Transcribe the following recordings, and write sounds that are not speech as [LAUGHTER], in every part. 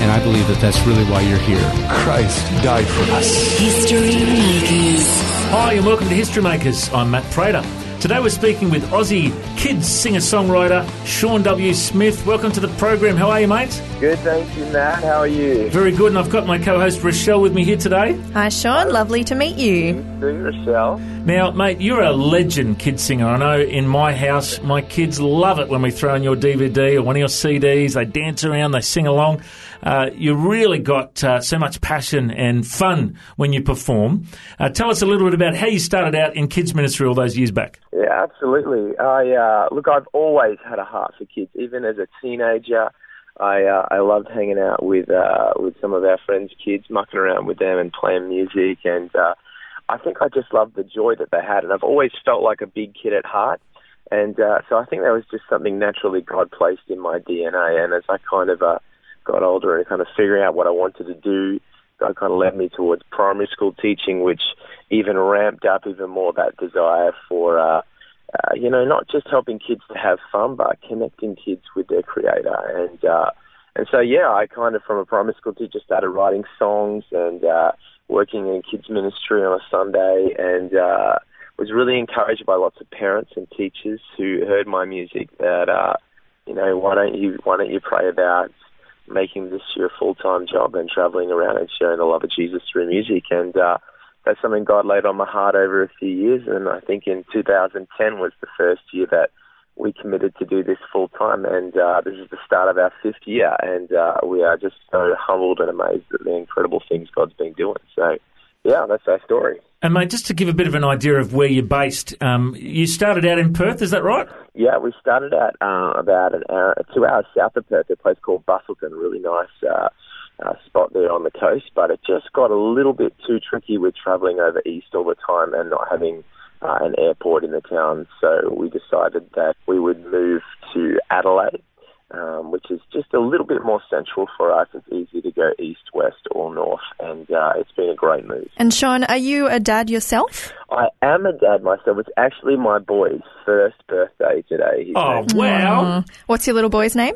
And I believe that that's really why you're here. Christ died for us. History Makers. Hi, and welcome to History Makers. I'm Matt Prater. Today we're speaking with Aussie kids singer songwriter Sean W. Smith. Welcome to the program. How are you, mate? Good, thank you, Matt. How are you? Very good, and I've got my co host Rochelle with me here today. Hi, Sean. Lovely to meet you. Doing Rochelle. Now, mate, you're a legend kid singer. I know in my house, my kids love it when we throw in your DVD or one of your CDs. They dance around, they sing along. Uh, you really got uh, so much passion and fun when you perform. Uh, tell us a little bit about how you started out in kids ministry all those years back. Yeah, absolutely. I uh, look, I've always had a heart for kids. Even as a teenager, I uh, I loved hanging out with uh, with some of our friends' kids, mucking around with them and playing music. And uh, I think I just loved the joy that they had. And I've always felt like a big kid at heart. And uh, so I think that was just something naturally God placed in my DNA. And as I kind of uh, got older and kind of figuring out what I wanted to do, God kind of led me towards primary school teaching, which even ramped up even more that desire for, uh, uh, you know, not just helping kids to have fun, but connecting kids with their creator. And, uh, and so, yeah, I kind of, from a primary school teacher, started writing songs and, uh, working in kids ministry on a Sunday and, uh, was really encouraged by lots of parents and teachers who heard my music that, uh, you know, why don't you, why don't you pray about making this your full time job and traveling around and sharing the love of Jesus through music. And uh, that's something God laid on my heart over a few years. And I think in 2010 was the first year that we committed to do this full time. And uh, this is the start of our fifth year. And uh, we are just so humbled and amazed at the incredible things God's been doing. So, yeah, that's our story. And mate, just to give a bit of an idea of where you're based, um, you started out in Perth, is that right? Yeah, we started at uh, about an hour, two hours south of Perth, a place called Busselton. Really nice uh, uh, spot there on the coast, but it just got a little bit too tricky with travelling over east all the time and not having uh, an airport in the town. So we decided that we would move to Adelaide um, which is just a little bit more central for us. It's easy to go east, west, or north, and uh, it's been a great move. And Sean, are you a dad yourself? I am a dad myself. It's actually my boy's first birthday today. His oh, wow. Mm. What's your little boy's name?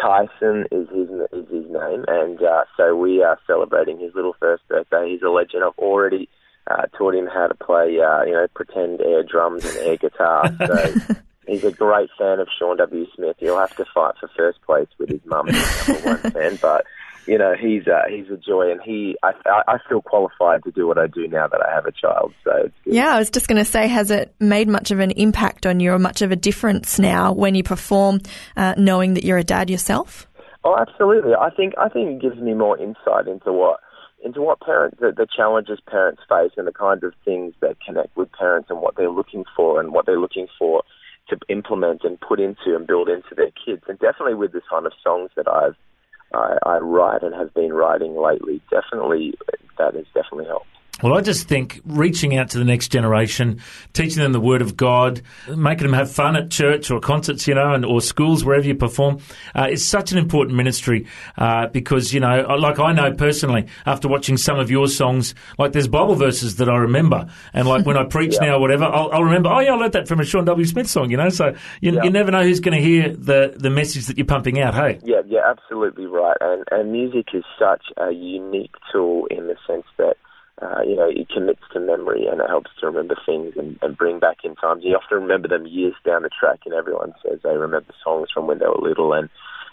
Tyson is his is his name, and uh, so we are celebrating his little first birthday. He's a legend. I've already uh, taught him how to play, uh, you know, pretend air drums and air guitar. [LAUGHS] So he's a great fan of Sean W. Smith. He'll have to fight for first place with his mum, number one fan. But you know, he's uh, he's a joy, and he I, I feel qualified to do what I do now that I have a child. So yeah, I was just going to say, has it made much of an impact on you, or much of a difference now when you perform, uh, knowing that you're a dad yourself? Oh, absolutely. I think I think it gives me more insight into what into what parents the, the challenges parents face and the kind of things that connect with parents and what they're looking for and what they're looking for to implement and put into and build into their kids. And definitely with the kind of songs that I've I, I write and have been writing lately, definitely that has definitely helped. Well, I just think reaching out to the next generation, teaching them the Word of God, making them have fun at church or concerts, you know, and or schools wherever you perform, uh, is such an important ministry uh, because you know, like I know personally after watching some of your songs, like there's Bible verses that I remember, and like when I [LAUGHS] preach yeah. now or whatever, I'll, I'll, remember. Oh yeah, I learned that from a Sean W. Smith song, you know. So you, yeah. you never know who's going to hear the the message that you're pumping out. Hey. Yeah, yeah, absolutely right. And and music is such a unique tool in the sense that uh, you know, it commits to memory and it helps to remember things and, and bring back in times. You often remember them years down the track, and everyone says they remember songs from when they were little. And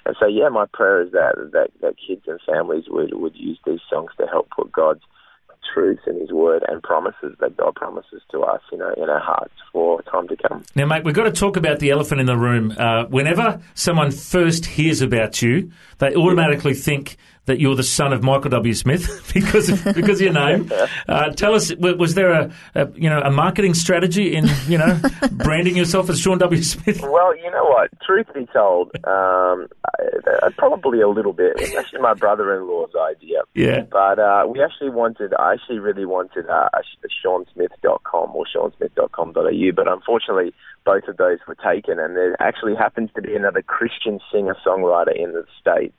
and so, yeah, my prayer is that that, that kids and families would would use these songs to help put God's truth and His Word and promises that God promises to us, you know, in our hearts for time to come. Now, mate, we've got to talk about the elephant in the room. Uh, whenever someone first hears about you, they automatically think that you're the son of Michael W. Smith [LAUGHS] because of, because of your name. [LAUGHS] Uh, tell us, was there a, a you know a marketing strategy in you know [LAUGHS] branding yourself as Sean W. Smith? Well, you know what? Truth be told, um, I, probably a little bit. It was actually my brother-in-law's idea. Yeah. But uh, we actually wanted, I actually really wanted uh, a SeanSmith.com or SeanSmith.com.au, but unfortunately both of those were taken, and there actually happens to be another Christian singer-songwriter in the States,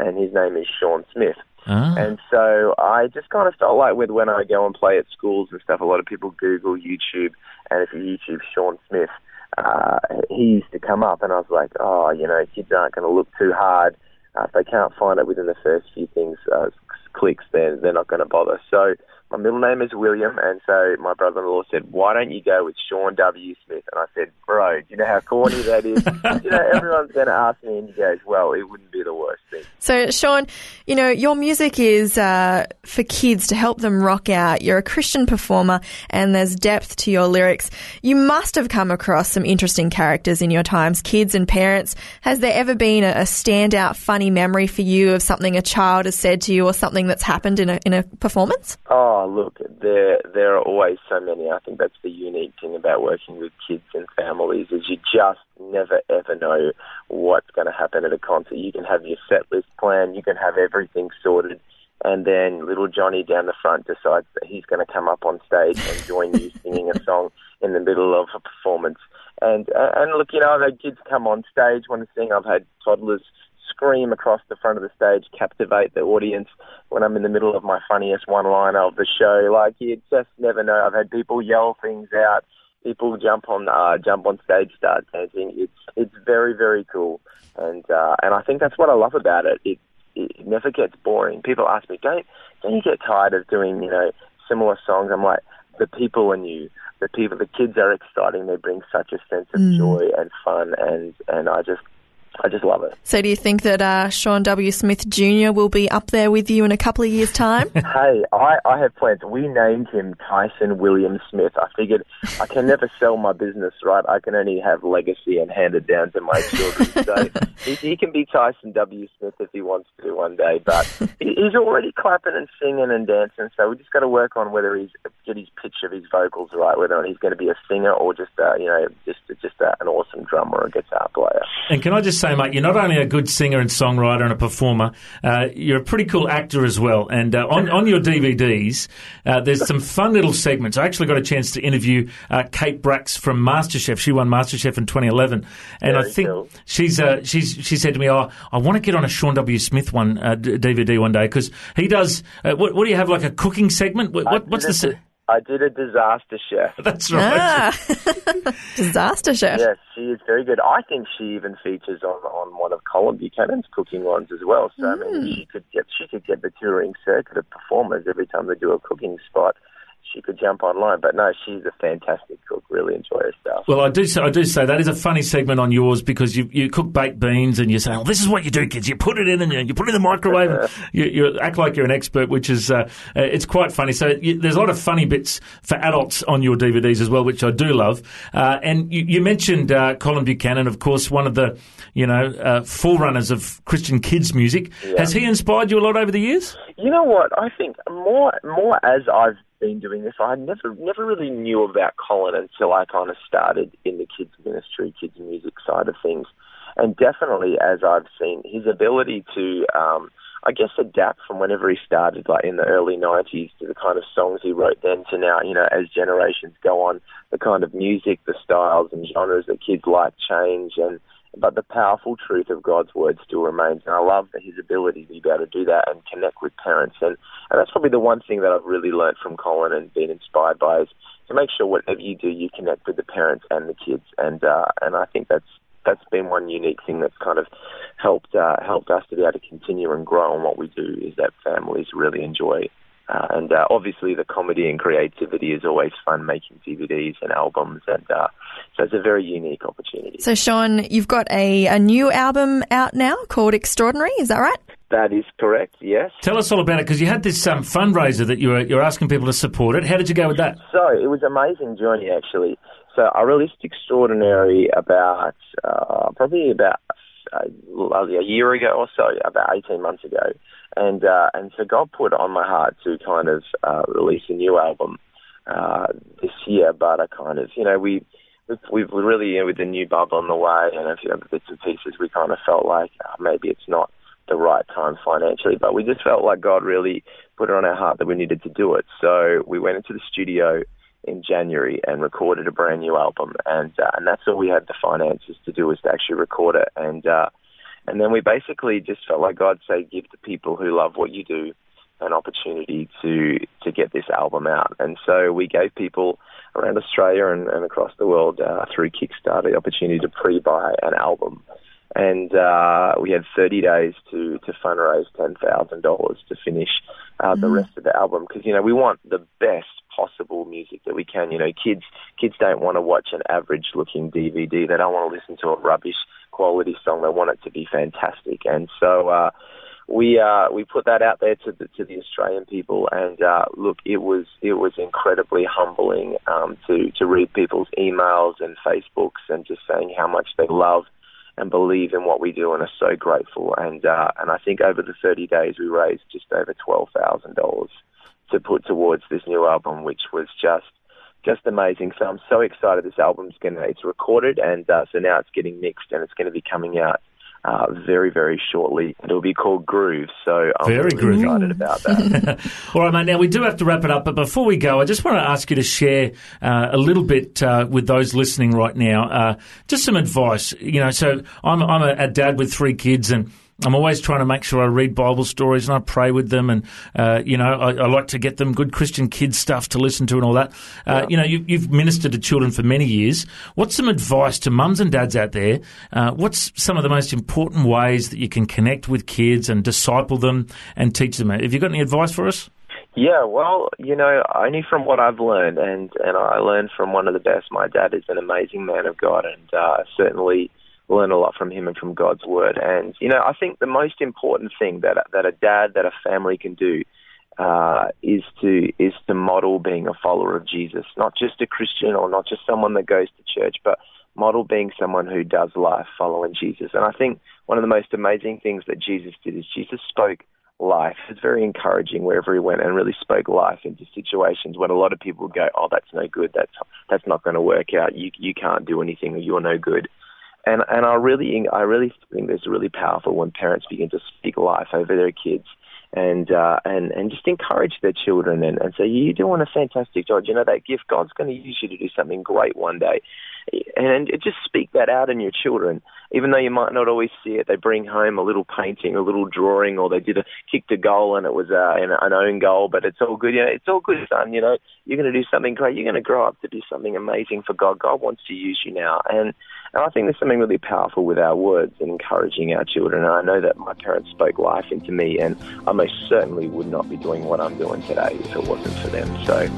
and his name is Sean Smith. Ah. And so I just kind of felt like with when I go and play at schools and stuff, a lot of people Google YouTube, and if you YouTube Sean Smith, uh, he used to come up, and I was like, oh, you know, kids aren't going to look too hard. Uh, if they can't find it within the first few things, uh, clicks, then they're not going to bother. So my middle name is William, and so my brother-in-law said, "Why don't you go with Sean W. Smith?" And I said, "Bro, do you know how corny that is? [LAUGHS] you know, everyone's going to ask me." And he goes, "Well, it wouldn't be the worst thing." So, Sean, you know, your music is uh, for kids to help them rock out. You're a Christian performer, and there's depth to your lyrics. You must have come across some interesting characters in your times, kids and parents. Has there ever been a, a standout, funny memory for you of something a child has said to you, or something that's happened in a in a performance? Oh, look, there there are always so many. I think that's the unique thing about working with kids and families is you just never ever know what's going to happen at a concert. You can have your set list plan, you can have everything sorted, and then little Johnny down the front decides that he's going to come up on stage and join you singing a song in the middle of a performance. And uh, and look, you know, I've had kids come on stage want to sing. I've had toddlers scream across the front of the stage, captivate the audience when I'm in the middle of my funniest one-liner of the show. Like you just never know. I've had people yell things out, people jump on uh, jump on stage, start dancing. It's it's very very cool, and uh, and I think that's what I love about it. It it never gets boring. People ask me, don't don't you get tired of doing you know similar songs? I'm like, the people are new. The people, the kids are exciting. They bring such a sense of Mm. joy and fun, and and I just I just love it. So, do you think that uh, Sean W. Smith Jr. will be up there with you in a couple of years' time? [LAUGHS] [LAUGHS] hey, I, I have plans. We named him Tyson William Smith. I figured I can never sell my business, right? I can only have legacy and hand it down to my children. [LAUGHS] so he, he can be Tyson W. Smith if he wants to one day. But he's already clapping and singing and dancing. So we just got to work on whether he's get his pitch of his vocals right, whether or not he's going to be a singer or just uh, you know just just uh, an awesome drummer or a guitar player. And can I just say, mate, you're not only a good singer and songwriter and a performer, uh, you're a pretty cool actor as well. And uh, on, on your DVDs, uh, there's some fun little segments. I actually got a chance to interview uh, Kate Bracks from MasterChef. She won MasterChef in 2011, and I think cool. she's uh, she's she said to me, "Oh, I want to get on a Sean W. Smith one uh, DVD one day because he does. Uh, what, what do you have like a cooking segment? What, what, what's the? Se- I did a disaster chef. [LAUGHS] that's right. ah, [LAUGHS] disaster chef. Yes, she is very good. I think she even features on, on one of Colin Buchanan's cooking ones as well. So I mean, she could get she could get the touring circuit of performers every time they do a cooking spot. She could jump online, but no, she's a fantastic cook. Really enjoy her stuff. Well, I do. Say, I do say that is a funny segment on yours because you, you cook baked beans and you say, "Oh, this is what you do, kids. You put it in and you, you put it in the microwave. and [LAUGHS] you, you act like you're an expert, which is uh, uh, it's quite funny. So there's a lot of funny bits for adults on your DVDs as well, which I do love. Uh, and you, you mentioned uh, Colin Buchanan, of course, one of the you know uh, forerunners of Christian kids music. Has he inspired you a lot over the years? You know what? I think more more as I've been doing this, I never never really knew about Colin until I kind of started in the kids ministry, kids music side of things, and definitely as I've seen his ability to. Um, I guess adapt from whenever he started, like in the early '90s, to the kind of songs he wrote then to now. You know, as generations go on, the kind of music, the styles and genres that kids like change, and but the powerful truth of God's word still remains. And I love his ability to be able to do that and connect with parents. And, and that's probably the one thing that I've really learnt from Colin and been inspired by is to make sure whatever you do, you connect with the parents and the kids. And uh, and I think that's that's been one unique thing that's kind of helped uh, helped us to be able to continue and grow on what we do is that families really enjoy. Uh, and uh, obviously, the comedy and creativity is always fun making DVDs and albums, and uh, so it's a very unique opportunity. So, Sean, you've got a, a new album out now called Extraordinary. Is that right? That is correct. Yes. Tell us all about it because you had this um, fundraiser that you were you're asking people to support it. How did you go with that? So it was an amazing journey, actually. So I released Extraordinary about uh, probably about uh, a year ago or so, about 18 months ago. And uh, and so God put on my heart to kind of uh, release a new album uh, this year. But I kind of, you know, we we've, we've really, you know, with the new bubble on the way and a few other bits and pieces, we kind of felt like uh, maybe it's not the right time financially, but we just felt like God really put it on our heart that we needed to do it. So we went into the studio in January and recorded a brand new album, and uh, and that's all we had the finances to do was to actually record it, and uh, and then we basically just felt like God say, give the people who love what you do an opportunity to to get this album out, and so we gave people around Australia and, and across the world uh, through Kickstarter the opportunity to pre-buy an album and uh, we had 30 days to to fundraise ten thousand dollars to finish uh, mm-hmm. the rest of the album because you know we want the best possible music that we can. You know, kids kids don't want to watch an average looking DVD. They don't want to listen to a rubbish quality song. They want it to be fantastic, and so. Uh, we uh, we put that out there to the to the Australian people, and uh, look, it was it was incredibly humbling um, to to read people's emails and Facebooks and just saying how much they love and believe in what we do and are so grateful. And uh, and I think over the 30 days we raised just over $12,000 to put towards this new album, which was just just amazing. So I'm so excited. This album's gonna it's recorded and uh, so now it's getting mixed and it's going to be coming out uh, very, very shortly. It'll be called Groove. So I'm very really excited about that. [LAUGHS] All right, mate. Now we do have to wrap it up, but before we go, I just want to ask you to share uh, a little bit uh, with those listening right now, uh, just some advice. You know, so I'm I'm a, a dad with three kids and I'm always trying to make sure I read Bible stories and I pray with them, and uh, you know I, I, like to get them good Christian kids stuff to listen to and all that. Uh, yeah. You know, you, have ministered to children for many years. What's some advice to mums and dads out there? Uh, what's some of the most important ways that you can connect with kids and disciple them and teach them? Have you got any advice for us? Yeah, well, you know, only from what I've learned, and and I learned from one of the best. My dad is an amazing man of God, and uh, certainly learn a lot from him and from God's word. And you know, I think the most important thing that that a dad, that a family can do, uh, is to is to model being a follower of Jesus, not just a Christian or not just someone that goes to church, but model being someone who does life following Jesus. And I think one of the most amazing things that Jesus did is Jesus spoke life. It's very encouraging wherever he went and really spoke life into situations when a lot of people go, "Oh, that's no good. That's that's not going to work out. You you can't do anything. You're no good." And and I really I really think is really powerful when parents begin to speak life over their kids and uh, and and just encourage their children and, and say you're doing a fantastic job. You know that gift God's going to use you to do something great one day, and, and just speak that out in your children. Even though you might not always see it, they bring home a little painting, a little drawing, or they did a kicked a goal and it was uh, an, an own goal. But it's all good. You know, it's all good, son. You know, you're going to do something great. You're going to grow up to do something amazing for God. God wants to use you now, and and I think there's something really powerful with our words and encouraging our children. And I know that my parents spoke life into me, and I most certainly would not be doing what I'm doing today if it wasn't for them. So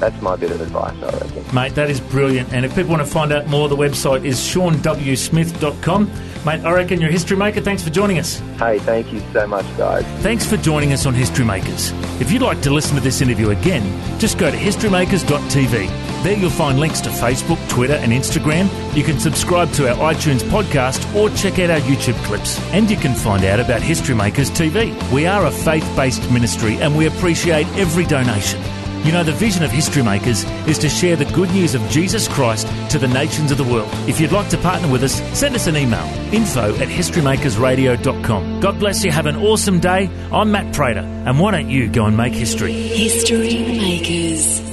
that's my bit of advice, I reckon. Mate, that is brilliant. And if people want to find out more, the website is seanwsmith.com. Mate, I reckon you're a history maker. Thanks for joining us. Hey, thank you so much, guys. Thanks for joining us on History Makers. If you'd like to listen to this interview again, just go to historymakers.tv. There you'll find links to Facebook, Twitter, and Instagram. You can subscribe to our iTunes podcast or check out our YouTube clips. And you can find out about History Makers TV. We are a faith based ministry and we appreciate every donation. You know, the vision of History Makers is to share the good news of Jesus Christ to the nations of the world. If you'd like to partner with us, send us an email info at historymakersradio.com. God bless you. Have an awesome day. I'm Matt Prater, and why don't you go and make history? History Makers.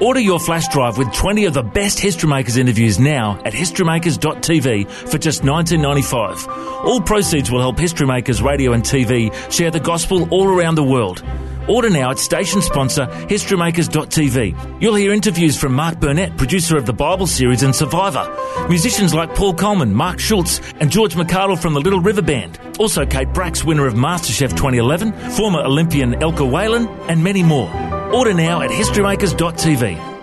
Order your flash drive with 20 of the best History Makers interviews now at historymakers.tv for just $19.95. All proceeds will help History Makers Radio and TV share the gospel all around the world. Order now at station sponsor historymakers.tv. You'll hear interviews from Mark Burnett, producer of the Bible series and Survivor, musicians like Paul Colman, Mark Schultz, and George McArdle from the Little River Band, also Kate Bracks, winner of MasterChef 2011, former Olympian Elka Whalan, and many more. Order now at historymakers.tv.